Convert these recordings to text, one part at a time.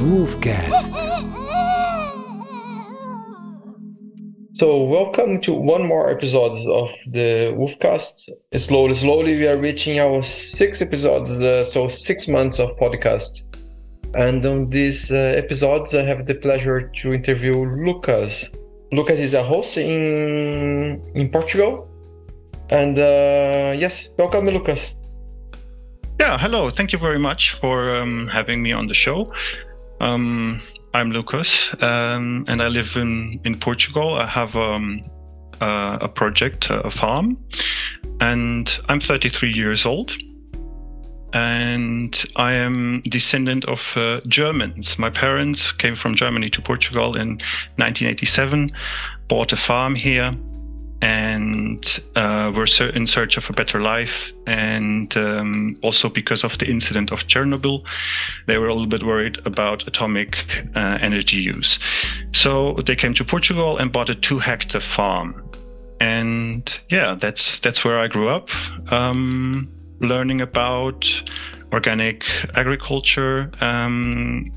Wolfcast. So, welcome to one more episode of the Wolfcast. Slowly, slowly, we are reaching our six episodes, uh, so six months of podcast. And on these uh, episodes, I have the pleasure to interview Lucas. Lucas is a host in in Portugal, and uh, yes, welcome, Lucas. Yeah, hello. Thank you very much for um, having me on the show. Um, I'm Lucas, um, and I live in in Portugal. I have um, uh, a project, a farm, and I'm 33 years old. And I am descendant of uh, Germans. My parents came from Germany to Portugal in 1987, bought a farm here, and uh, were in search of a better life. And um, also because of the incident of Chernobyl, they were a little bit worried about atomic uh, energy use. So they came to Portugal and bought a two-hectare farm. And yeah, that's that's where I grew up, um, learning about organic agriculture, um,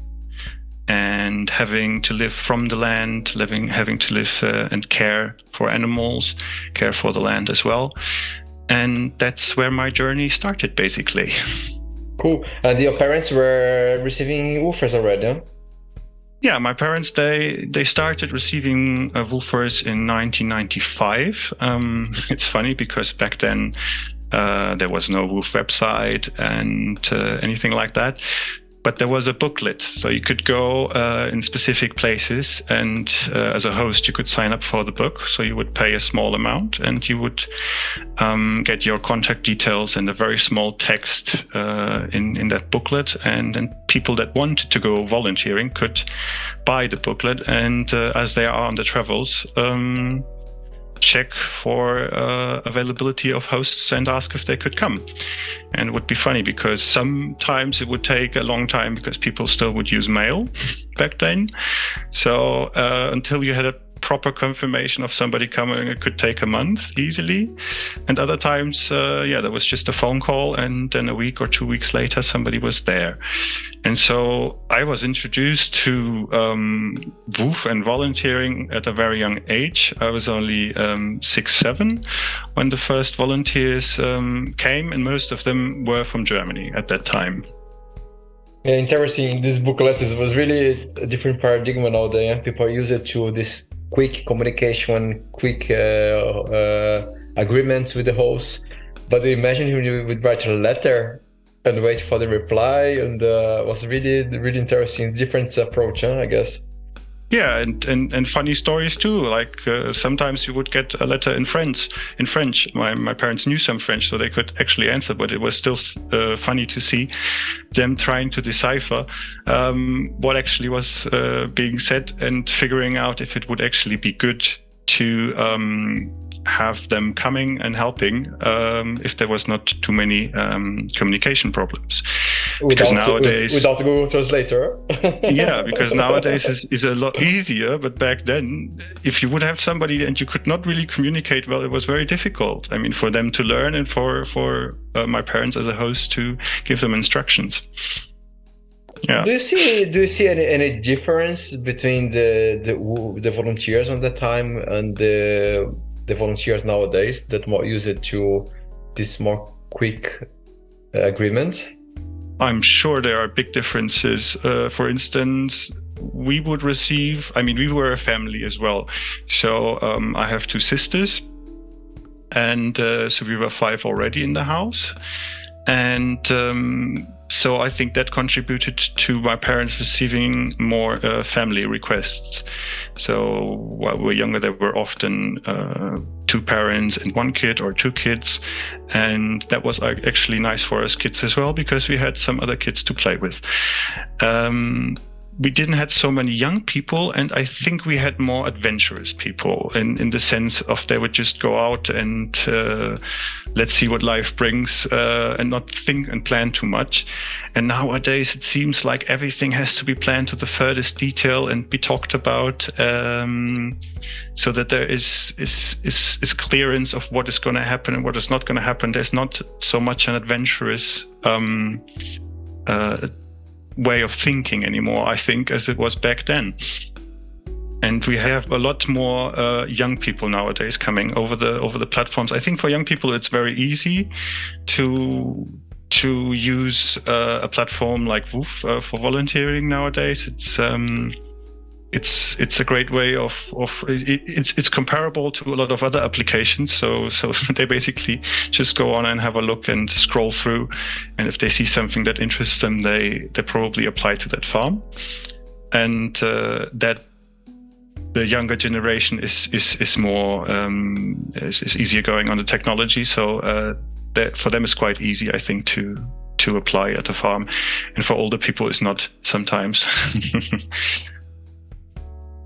and having to live from the land, living, having to live uh, and care for animals, care for the land as well. And that's where my journey started, basically. Cool. And your parents were receiving woofers already, huh? Yeah, my parents they they started receiving uh, woofers in 1995. Um, it's funny because back then uh, there was no WWOOF website and uh, anything like that. But there was a booklet so you could go uh, in specific places and uh, as a host you could sign up for the book. So you would pay a small amount and you would um, get your contact details and a very small text uh, in, in that booklet. And then people that wanted to go volunteering could buy the booklet. And uh, as they are on the travels um, check for uh, availability of hosts and ask if they could come. And it would be funny because sometimes it would take a long time because people still would use mail back then. So uh, until you had a proper confirmation of somebody coming, it could take a month easily. And other times, uh, yeah, there was just a phone call, and then a week or two weeks later, somebody was there. And so I was introduced to um, WWOOF and volunteering at a very young age. I was only um, six, seven when the first volunteers um, came, and most of them were from Germany at that time. Yeah, interesting. This booklet is, was really a different paradigm nowadays. People use it to this quick communication, quick uh, uh, agreements with the host. But imagine you would write a letter and wait for the reply, and uh, was really really interesting, different approach, huh, I guess yeah and, and and funny stories too like uh, sometimes you would get a letter in french in french. My, my parents knew some french so they could actually answer but it was still uh, funny to see them trying to decipher um, what actually was uh, being said and figuring out if it would actually be good to um, have them coming and helping um, if there was not too many um, communication problems. Without, because nowadays, without Google Translator. yeah, because nowadays is, is a lot easier. But back then, if you would have somebody and you could not really communicate well, it was very difficult. I mean, for them to learn and for for uh, my parents as a host to give them instructions. Yeah. Do you see do you see any, any difference between the, the the volunteers on that time and the the volunteers nowadays that more use it to this more quick uh, agreements? I'm sure there are big differences. Uh, for instance, we would receive, I mean, we were a family as well. So um, I have two sisters. And uh, so we were five already in the house. And um, so I think that contributed to my parents receiving more uh, family requests. So while we were younger, there were often uh, two parents and one kid or two kids. And that was actually nice for us kids as well because we had some other kids to play with. Um, we didn't had so many young people, and I think we had more adventurous people in in the sense of they would just go out and uh, let's see what life brings uh, and not think and plan too much. And nowadays it seems like everything has to be planned to the furthest detail and be talked about, um, so that there is is is, is clearance of what is going to happen and what is not going to happen. There's not so much an adventurous. Um, uh, way of thinking anymore, I think, as it was back then. And we have a lot more uh, young people nowadays coming over the over the platforms. I think for young people, it's very easy to to use uh, a platform like WWOOF uh, for volunteering nowadays. It's um, it's it's a great way of of it, it's it's comparable to a lot of other applications. So so they basically just go on and have a look and scroll through, and if they see something that interests them, they they probably apply to that farm, and uh, that the younger generation is is is more um, is, is, easier going on the technology. So uh, that for them it's quite easy, I think, to to apply at a farm, and for older people it's not sometimes.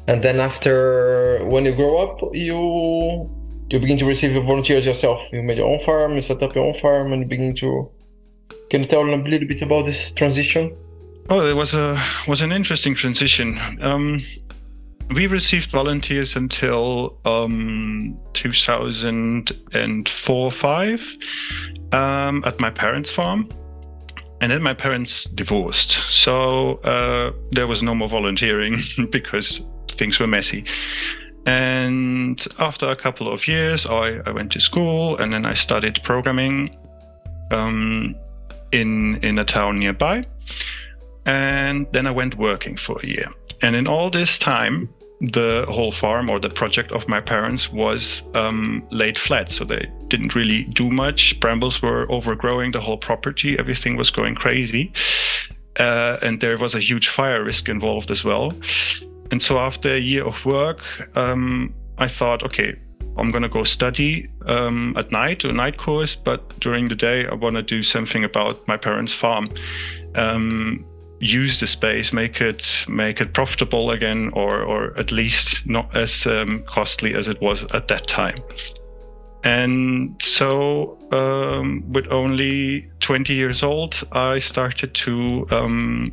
and then after when you grow up you you begin to receive volunteers yourself. You made your own farm you set up your own farm and you begin to can you tell a little bit about this transition? Oh it was a was an interesting transition. Um, we received volunteers until um, 2004 5 um, at my parents farm. And then my parents divorced. So uh, there was no more volunteering because things were messy. And after a couple of years, I, I went to school and then I studied programming um, in in a town nearby. And then I went working for a year. And in all this time, the whole farm or the project of my parents was um, laid flat. So they didn't really do much. Brambles were overgrowing the whole property. Everything was going crazy. Uh, and there was a huge fire risk involved as well. And so after a year of work, um, I thought, okay, I'm going to go study um, at night, a night course, but during the day, I want to do something about my parents' farm. Um, use the space, make it make it profitable again, or or at least not as um, costly as it was at that time. And so, um, with only 20 years old, I started to um,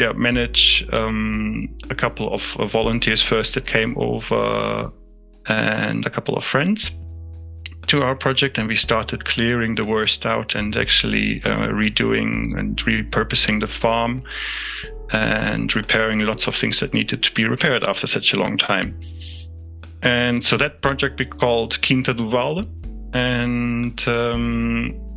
yeah, manage um, a couple of uh, volunteers first that came over and a couple of friends to our project and we started clearing the worst out and actually uh, redoing and repurposing the farm and repairing lots of things that needed to be repaired after such a long time. And so that project we called Quinta do Valde. And um,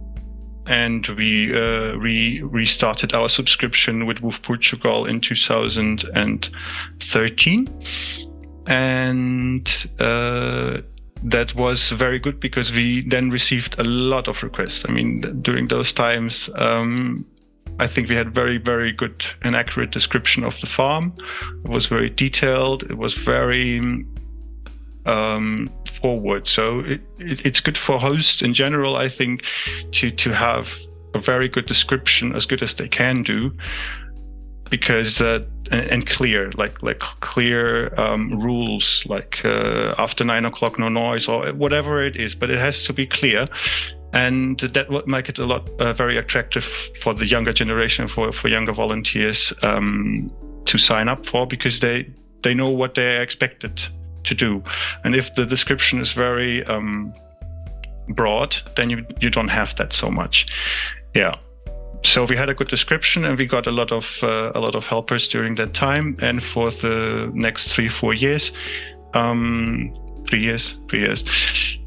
and we uh, re- restarted our subscription with WWOOF Portugal in 2013. And uh, that was very good because we then received a lot of requests. I mean, during those times, um, I think we had very, very good and accurate description of the farm. It was very detailed. It was very um, forward. So it, it, it's good for hosts in general, I think, to to have a very good description, as good as they can do, because uh, and, and, clear, like like clear um, rules, like uh, after nine o'clock no noise or whatever it is. But it has to be clear. And that would make it a lot uh, very attractive for the younger generation, for, for younger volunteers um, to sign up for, because they they know what they're expected to do. And if the description is very um, broad, then you you don't have that so much. Yeah. So we had a good description, and we got a lot of uh, a lot of helpers during that time. And for the next three four years, um, three years, three years,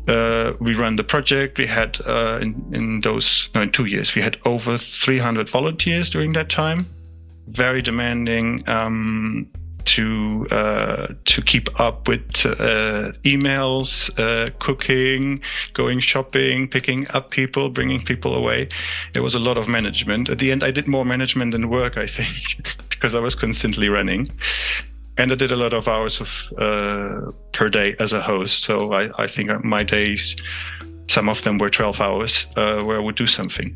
uh, we ran the project. We had uh, in in those no in two years we had over 300 volunteers during that time. Very demanding. Um, to uh, to keep up with uh, emails, uh, cooking, going shopping, picking up people, bringing people away. It was a lot of management. At the end, I did more management than work, I think, because I was constantly running. And I did a lot of hours of uh, per day as a host. So I, I think my days, some of them were 12 hours, uh, where I would do something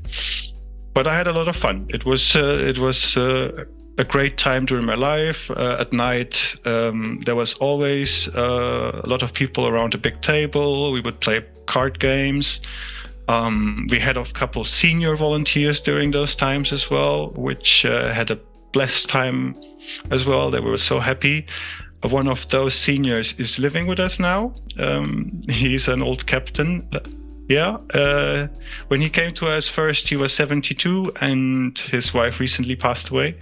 but I had a lot of fun. It was uh, it was uh, a great time during my life. Uh, at night, um, there was always uh, a lot of people around a big table. We would play card games. Um, we had a couple senior volunteers during those times as well, which uh, had a blessed time as well. They were so happy. One of those seniors is living with us now. Um, he's an old captain yeah. Uh, when he came to us first, he was 72, and his wife recently passed away.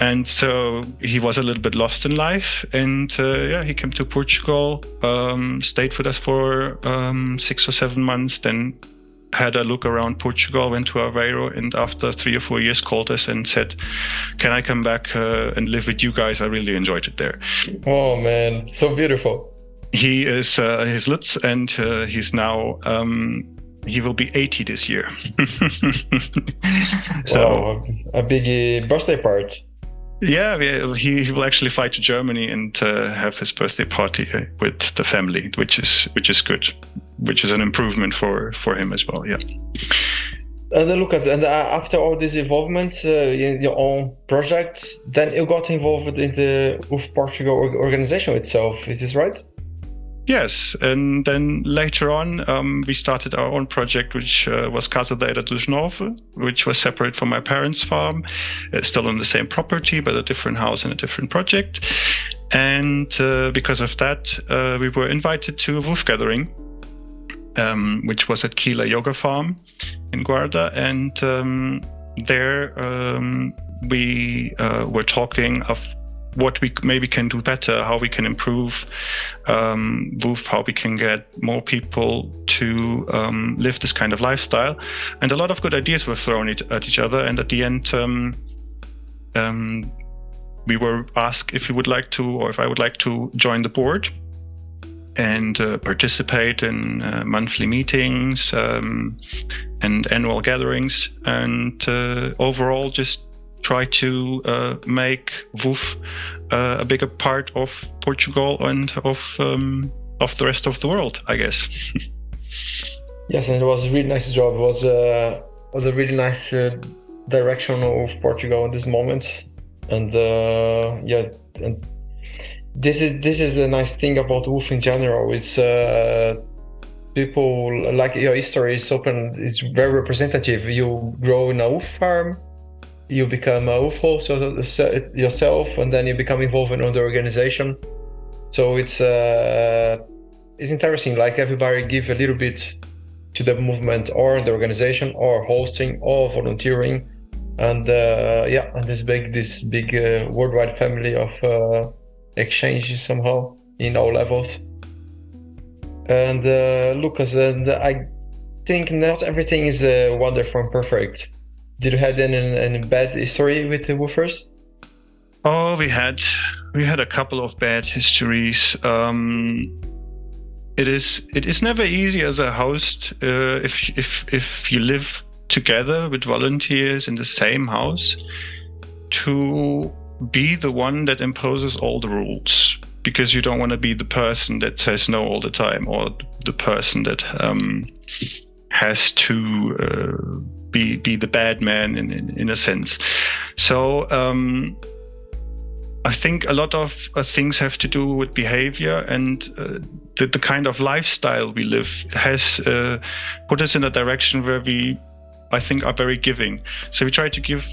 And so he was a little bit lost in life. And uh, yeah, he came to Portugal, um, stayed with us for um, six or seven months, then had a look around Portugal, went to Aveiro, and after three or four years called us and said, "Can I come back uh, and live with you guys? I really enjoyed it there." Oh man, so beautiful he is uh, his Lutz, and uh, he's now um, he will be 80 this year. so a big uh, birthday party. Yeah, he, he will actually fly to Germany and uh, have his birthday party uh, with the family, which is which is good, which is an improvement for for him as well. Yeah. And Lucas, and uh, after all this involvement in your own projects, then you got involved in the WWOOF Portugal organization itself. Is this right? Yes, and then later on, um, we started our own project, which uh, was Casa da Era dos Nove, which was separate from my parents' farm, uh, still on the same property, but a different house and a different project. And uh, because of that, uh, we were invited to a WWOOF gathering, um, which was at Kila Yoga Farm in Guarda, and um, there um, we uh, were talking of what we maybe can do better, how we can improve um, WWOOF, how we can get more people to um, live this kind of lifestyle. And a lot of good ideas were thrown at each other. And at the end, um, um, we were asked if we would like to, or if I would like to join the board and uh, participate in uh, monthly meetings um, and annual gatherings, and uh, overall just try to uh, make WWOOF uh, a bigger part of Portugal and of um, of the rest of the world, I guess. yes, and it was a really nice job. It was uh, was a really nice uh, direction of Portugal in this moment, and uh, yeah, and this is this is the nice thing about WWOOF in general. It's uh, people like your history is open. It's very representative. You grow in a WWOOF farm you become a WWOOF host yourself, and then you become involved in the organization. So it's uh, it's interesting. Like everybody give a little bit to the movement or the organization, or hosting, or volunteering, and uh, yeah, and this big this big uh, worldwide family of uh, exchanges somehow in all levels. And uh, Lucas, and I think not everything is uh, wonderful and perfect did you have any, any bad history with the woofers? Oh, we had we had a couple of bad histories. Um, it is it is never easy as a host uh, if if if you live together with volunteers in the same house to be the one that imposes all the rules because you don't want to be the person that says no all the time or the person that um, has to uh, be be the bad man in in, in a sense. So um, I think a lot of uh, things have to do with behavior and uh, the, the kind of lifestyle we live has uh, put us in a direction where we, I think, are very giving. So we try to give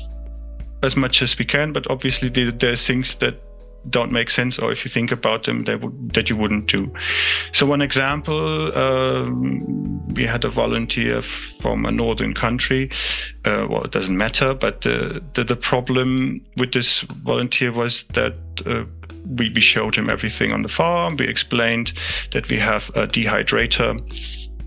as much as we can, but obviously there's things that don't make sense, or if you think about them, that, that you wouldn't do. So, one example um, we had a volunteer from a northern country. Uh, well, it doesn't matter, but the, the, the, problem with this volunteer was that uh, we, we showed him everything on the farm. We explained that we have a dehydrator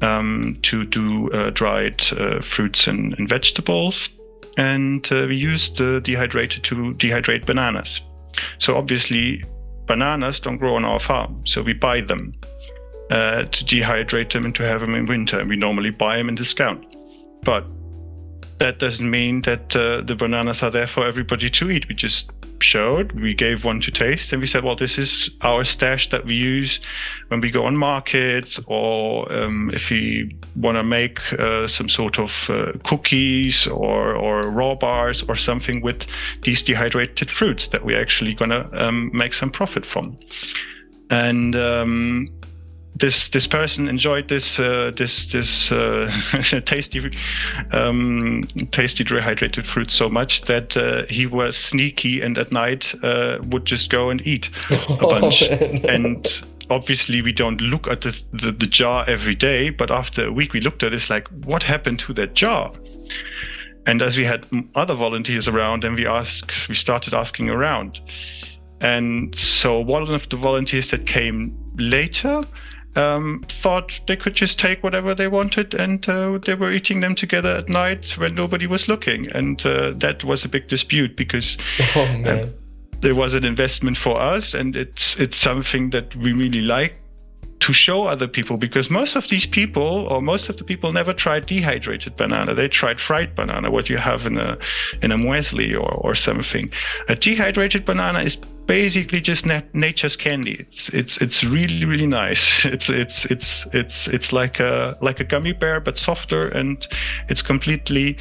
um, to do uh, dried uh, fruits and, and, vegetables. And uh, we used the dehydrator to dehydrate bananas. So obviously, bananas don't grow on our farm, so we buy them uh, to dehydrate them and to have them in winter. And we normally buy them in discount. But that doesn't mean that uh, the bananas are there for everybody to eat. We just showed, we gave one to taste, and we said, well, this is our stash that we use when we go on markets or um, if we want to make uh, some sort of uh, cookies or, or raw bars or something with these dehydrated fruits that we're actually going to um, make some profit from. And um, this this person enjoyed this uh, this this uh, tasty um, tasty dehydrated fruit so much that uh, he was sneaky and at night uh, would just go and eat a bunch. and obviously we don't look at the, the, the jar every day, but after a week we looked at it, it's like what happened to that jar? And as we had other volunteers around, and we asked, we started asking around. And so one of the volunteers that came later um, thought they could just take whatever they wanted and uh, they were eating them together at night when nobody was looking. And uh, that was a big dispute because oh, uh, there was an investment for us and it's it's something that we really like to show other people because most of these people or most of the people never tried dehydrated banana. They tried fried banana what you have in a in a muesli or, or something. A dehydrated banana is basically just nat- nature's candy. It's it's it's really really nice. It's it's it's it's it's like a like a gummy bear but softer and it's completely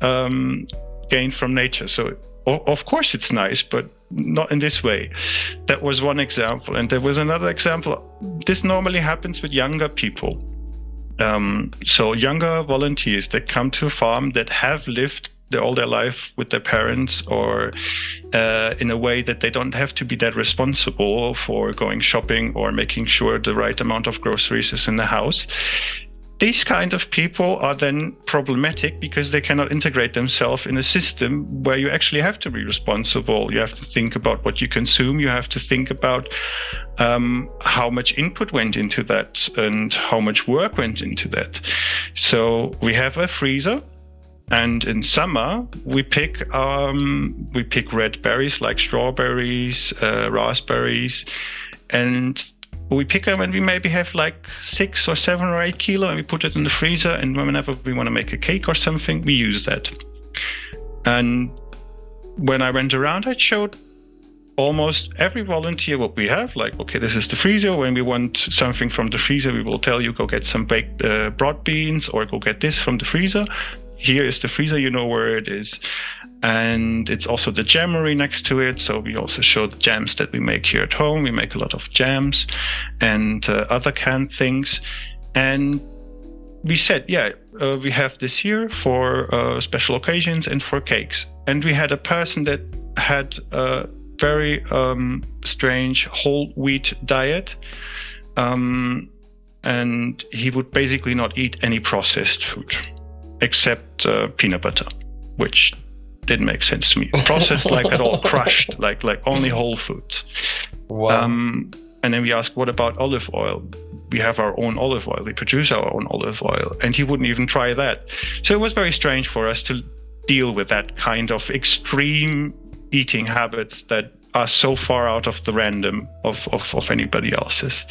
um, gained from nature. So of course it's nice but not in this way. That was one example. And there was another example. This normally happens with younger people. Um, so, younger volunteers that come to a farm that have lived the, all their life with their parents or uh, in a way that they don't have to be that responsible for going shopping or making sure the right amount of groceries is in the house these kind of people are then problematic because they cannot integrate themselves in a system where you actually have to be responsible. You have to think about what you consume. You have to think about um, how much input went into that and how much work went into that. So we have a freezer. And in summer, we pick um, we pick red berries like strawberries, uh, raspberries, and we pick them and we maybe have like six or seven or eight kilo and we put it in the freezer. And whenever we want to make a cake or something we use that. And when i went around i showed almost every volunteer what we have like okay this is the freezer. When we want something from the freezer we will tell you go get some baked uh, broad beans or go get this from the freezer. Here is the freezer. You know where it is and it's also the jammery next to it. So we also show the jams that we make here at home. We make a lot of jams and uh, other canned things. And we said, yeah, uh, we have this here for uh, special occasions and for cakes. And we had a person that had a very um, strange whole wheat diet. Um, and he would basically not eat any processed food except uh, peanut butter, which didn't make sense to me. Processed like at all, crushed like like only whole foods. Wow. Um, and then we asked, what about olive oil? We have our own olive oil. We produce our own olive oil, and he wouldn't even try that. So it was very strange for us to deal with that kind of extreme eating habits that are so far out of the random of, of, of anybody else's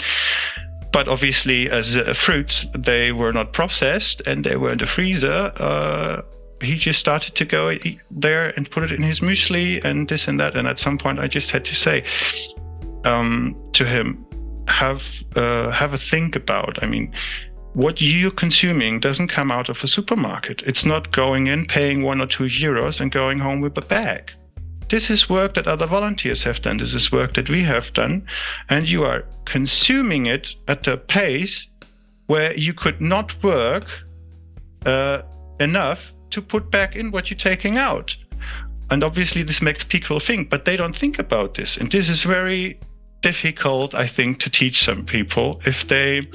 but obviously as uh, fruits they were not processed and they were in the freezer uh, he just started to go there and put it in his muesli and this and that. And at some point, I just had to say um, to him, have uh, have a think about. I mean, what you're consuming doesn't come out of a supermarket. It's not going in, paying one or two euros, and going home with a bag. This is work that other volunteers have done. This is work that we have done, and you are consuming it at a pace where you could not work uh, enough to put back in what you're taking out. And obviously, this makes people think, but they don't think about this. And this is very difficult, I think, to teach some people if they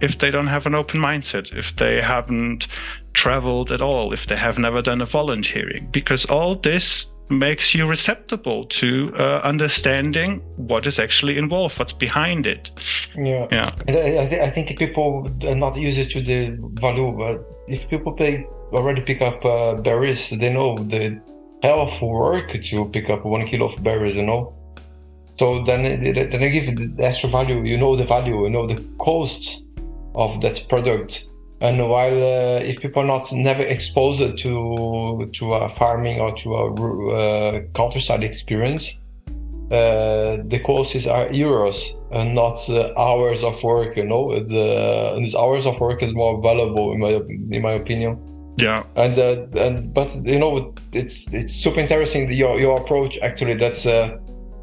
if they don't have an open mindset, if they haven't traveled at all, if they have never done a volunteering, because all this makes you receptible to uh, understanding what is actually involved, what's behind it. Yeah, yeah. I, th- I think people are not used to the value, but if people pay already pick up uh, berries, they know the hell of work to pick up one kilo of berries, you know. So then, then they give the extra value. You know the value. You know the cost of that product, And while uh, if people are not never exposed to to a farming or to a uh, countryside experience, uh, the courses are euros and not uh, hours of work. You know, the these hours of work is more valuable in my in my opinion. Yeah. And uh, and but you know it's it's super interesting your your approach actually. That's uh,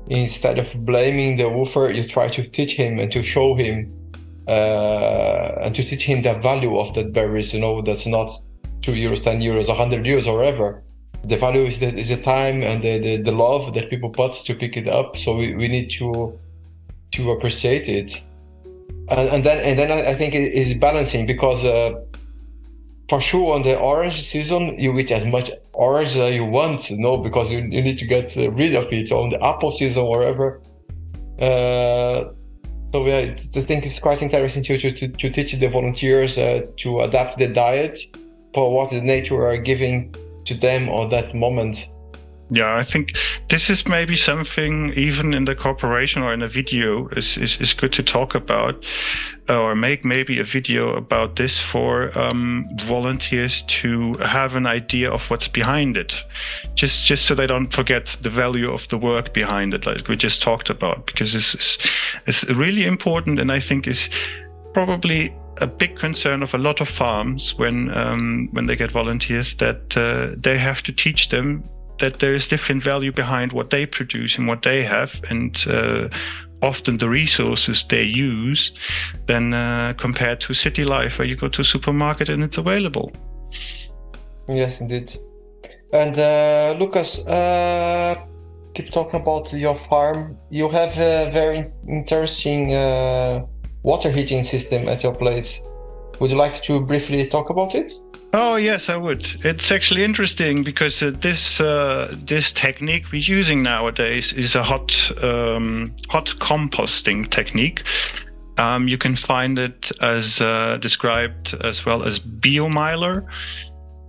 instead of blaming the woofer, you try to teach him and to show him uh, and to teach him the value of that berries. You know, that's not two euros, ten euros, a hundred euros, or ever the value is the, is the time and the, the, the love that people put to pick it up so we, we need to to appreciate it and, and then and then I, think it is balancing because uh, for sure on the orange season you eat as much orange as you want you know because you, you need to get rid of it on the apple season or whatever. Uh, so yeah, I think it's quite interesting to, to, to teach the volunteers uh, to adapt the diet for what the nature are giving to them or that moment yeah i think this is maybe something even in the corporation or in a video is, is, is good to talk about or make maybe a video about this for um, volunteers to have an idea of what's behind it. Just just so they don't forget the value of the work behind it like we just talked about because this is, is really important and i think is probably a big concern of a lot of farms when um, when they get volunteers that uh, they have to teach them that there is different value behind what they produce and what they have, and uh, often the resources they use than uh, compared to city life where you go to a supermarket and it's available. Yes, indeed. And uh, Lucas, uh, keep talking about your farm. You have a very interesting uh, water heating system at your place. Would you like to briefly talk about it? Oh yes, I would. It's actually interesting because uh, this uh, this technique we're using nowadays is a hot um, hot composting technique. Um, you can find it as uh, described as well as biomeiler.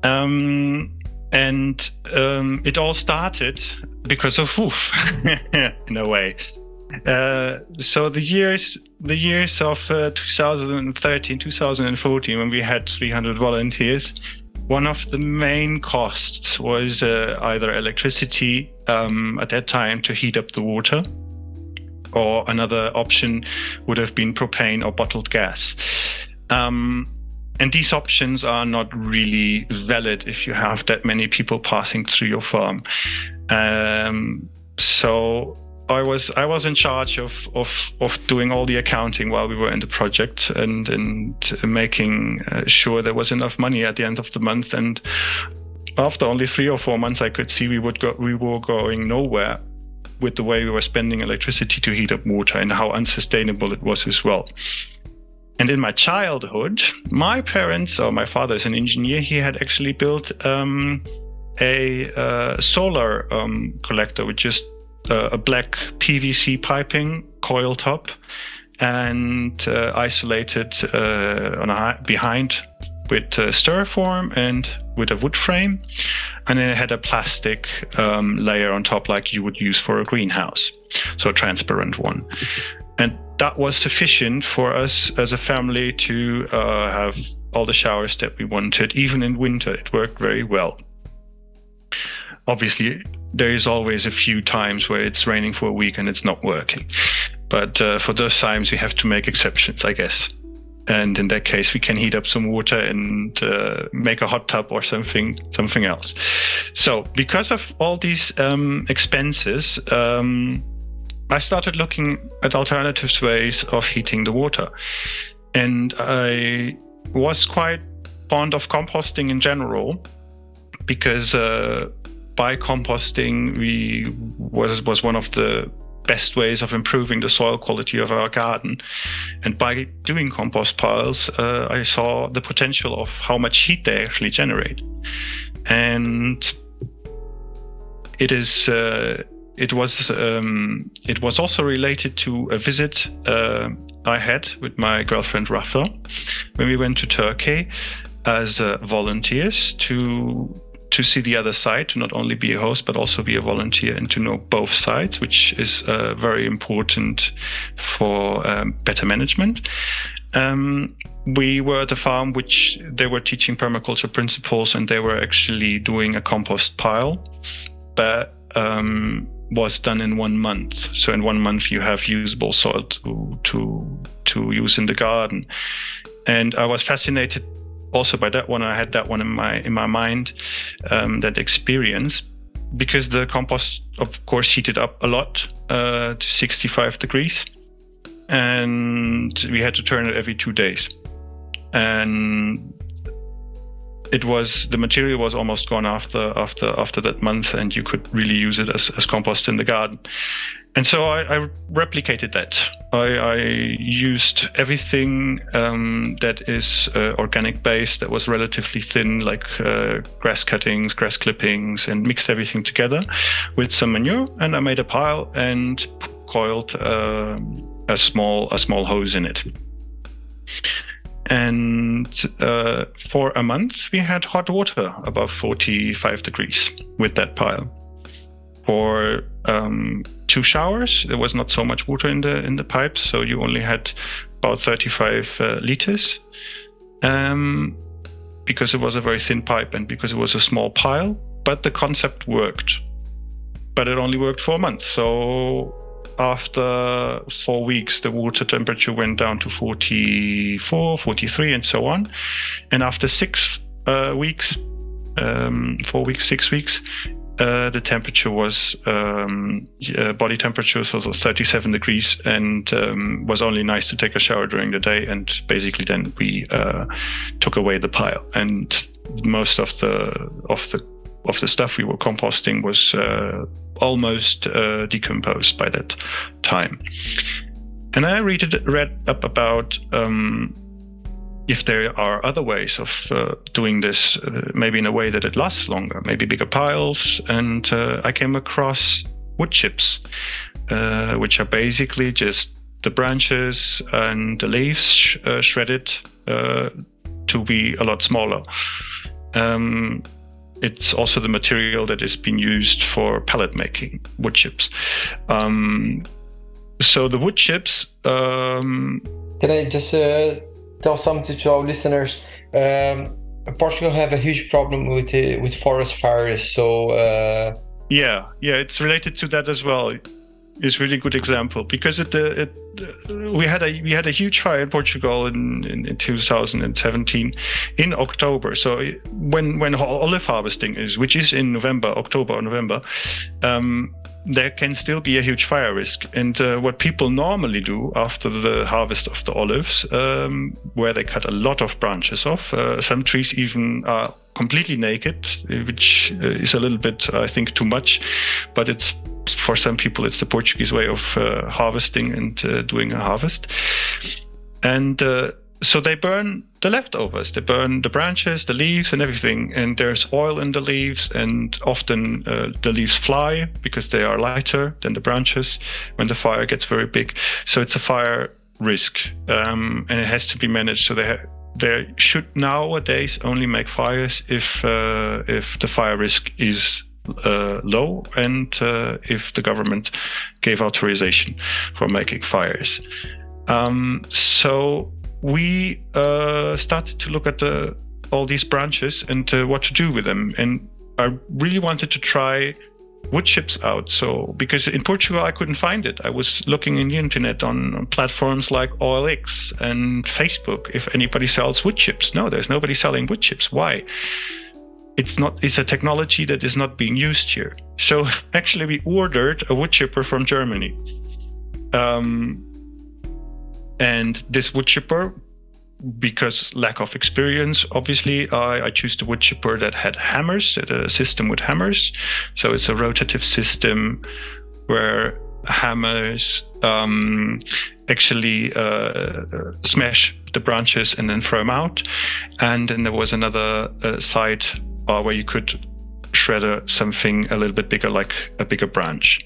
Um, and um, it all started because of WWOOF, in a way. Uh, so the years the years of uh, 2013 2014 when we had 300 volunteers one of the main costs was uh, either electricity um, at that time to heat up the water or another option would have been propane or bottled gas. Um, and these options are not really valid if you have that many people passing through your farm. Um, so I was I was in charge of of of doing all the accounting while we were in the project and and making uh, sure there was enough money at the end of the month. And after only three or four months, I could see we would go we were going nowhere with the way we were spending electricity to heat up water and how unsustainable it was as well. And in my childhood, my parents, or my father is an engineer, he had actually built um, a uh, solar um, collector with just a black PVC piping coil top and uh, isolated uh, behind with styrofoam and with a wood frame. And then it had a plastic um, layer on top, like you would use for a greenhouse, so a transparent one. And that was sufficient for us as a family to uh, have all the showers that we wanted. Even in winter, it worked very well. Obviously, there is always a few times where it's raining for a week and it's not working. But uh, for those times, we have to make exceptions, I guess. And in that case, we can heat up some water and uh, make a hot tub or something, something else. So, because of all these um, expenses, um, I started looking at alternative ways of heating the water, and I was quite fond of composting in general because uh, by composting we was was one of the best ways of improving the soil quality of our garden. And by doing compost piles, uh, I saw the potential of how much heat they actually generate. And it is. Uh, it was um, it was also related to a visit uh, I had with my girlfriend Rafa when we went to Turkey as uh, volunteers to to see the other side, to not only be a host, but also be a volunteer and to know both sides, which is uh, very important for um, better management. Um, we were at a farm which they were teaching permaculture principles and they were actually doing a compost pile that um, was done in one month. So in one month you have usable soil to to to use in the garden. And I was fascinated also by that one. I had that one in my in my mind, um, that experience, because the compost, of course, heated up a lot uh, to 65 degrees, and we had to turn it every two days. And it was the material was almost gone after after after that month, and you could really use it as, as compost in the garden. And so I, I replicated that. I, I, used everything um, that is uh, organic based, that was relatively thin, like uh, grass cuttings, grass clippings, and mixed everything together with some manure. And I made a pile and coiled uh, a small a small hose in it. And uh, for a month, we had hot water above 45 degrees with that pile. For um, two showers, there was not so much water in the in the pipes, so you only had about 35 uh, liters. Um, because it was a very thin pipe and because it was a small pile, but the concept worked. But it only worked for a month. So after four weeks, the water temperature went down to 44, 43, and so on. And after six uh, weeks, um, four weeks, six weeks, uh, the temperature was um, uh, body temperature, so 37 degrees, and um, was only nice to take a shower during the day. And basically, then we uh, took away the pile, and most of the of the of the stuff we were composting was uh, almost uh, decomposed by that time. And I read, read up about um, if there are other ways of uh, doing this, uh, maybe in a way that it lasts longer, maybe bigger piles. And uh, I came across wood chips, uh, which are basically just the branches and the leaves sh- shredded to be a lot smaller. Um, it's also the material that is being used for pellet making, wood chips. Um, so the wood chips. Um, Can I just uh, tell something to our listeners? Um, Portugal have a huge problem with uh, with forest fires. So uh... yeah, yeah, it's related to that as well is really good example because it, uh, it uh, we had a we had a huge fire in Portugal in, in, in 2017 in October. So when when olive harvesting is, which is in November, October or November, um, there can still be a huge fire risk. And uh, what people normally do after the harvest of the olives, um, where they cut a lot of branches off, uh, some trees even are completely naked, which uh, is a little bit, I think, too much. But it's for some people, it's the Portuguese way of uh, harvesting and uh, doing a harvest. And uh, so they burn the leftovers. They burn the branches, the leaves, and everything. And there's oil in the leaves, and often uh, the leaves fly because they are lighter than the branches when the fire gets very big. So it's a fire risk, um, and it has to be managed. So they ha- they should nowadays only make fires if uh, if the fire risk is uh, low and uh, if the government gave authorization for making fires. Um, so we uh, started to look at the, all these branches and uh, what to do with them. And I really wanted to try wood chips out. So because in Portugal I couldn't find it. I was looking in the internet on, platforms like OLX and Facebook if anybody sells wood chips. No, there's nobody selling wood chips. Why? it's not it's a technology that is not being used here. So actually, we ordered a wood chipper from Germany, um, and this wood chipper, because lack of experience, obviously, I, I choose the wood chipper that had hammers, a system with hammers. So it's a rotative system where hammers um, actually uh, smash the branches and then throw them out. And then there was another uh, side uh, where you could shred something a little bit bigger, like a bigger branch.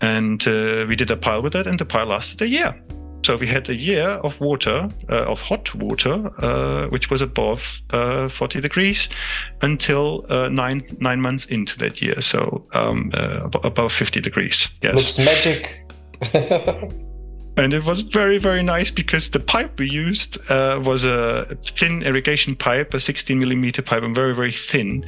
And uh, we did a pile with it, and the pile lasted a year. So we had a year of water, uh, of hot water, uh, which was above uh, 40 degrees, until uh, nine nine months into that year. So um, uh, above 50 degrees. Yes. Looks magic. and it was very very nice because the pipe we used uh, was a thin irrigation pipe a 16 millimeter pipe and very very thin.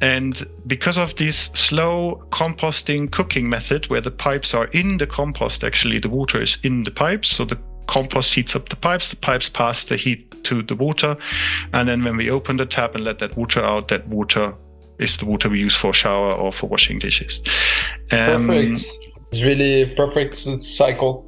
And because of this slow composting cooking method where the pipes are in the compost actually the water is in the pipes. So the compost heats up the pipes the pipes pass the heat to the water. And then when we open the tap and let that water out that water is the water we use for shower or for washing dishes. Um, perfect it's really perfect cycle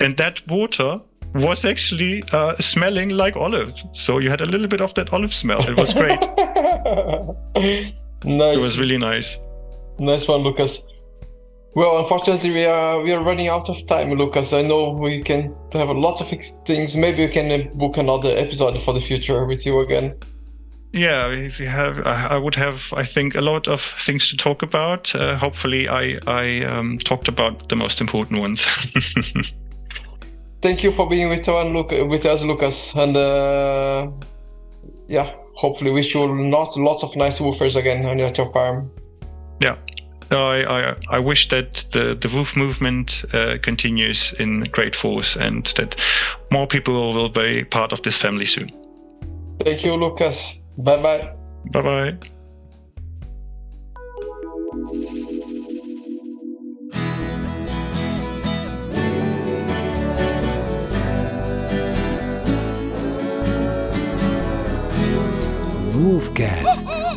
and that water was actually uh, smelling like olive. So you had a little bit of that olive smell. It was great. nice. It was really nice. Nice one, Lucas. Well, unfortunately, we are we are running out of time, Lucas. I know we can have a lot of things. Maybe we can book another episode for the future with you again. Yeah, if you have, I would have, I think, a lot of things to talk about. Uh, hopefully, I I um, talked about the most important ones. thank you for being with one look with us, Lucas, and uh, yeah, hopefully wish you lots lots of nice WWOOFers again on your, farm. Yeah. I, I, I wish that the, the WWOOF movement uh, continues in great force and that more people will be part of this family soon. Thank you, Lucas. Bye bye. Bye bye. Groovecast.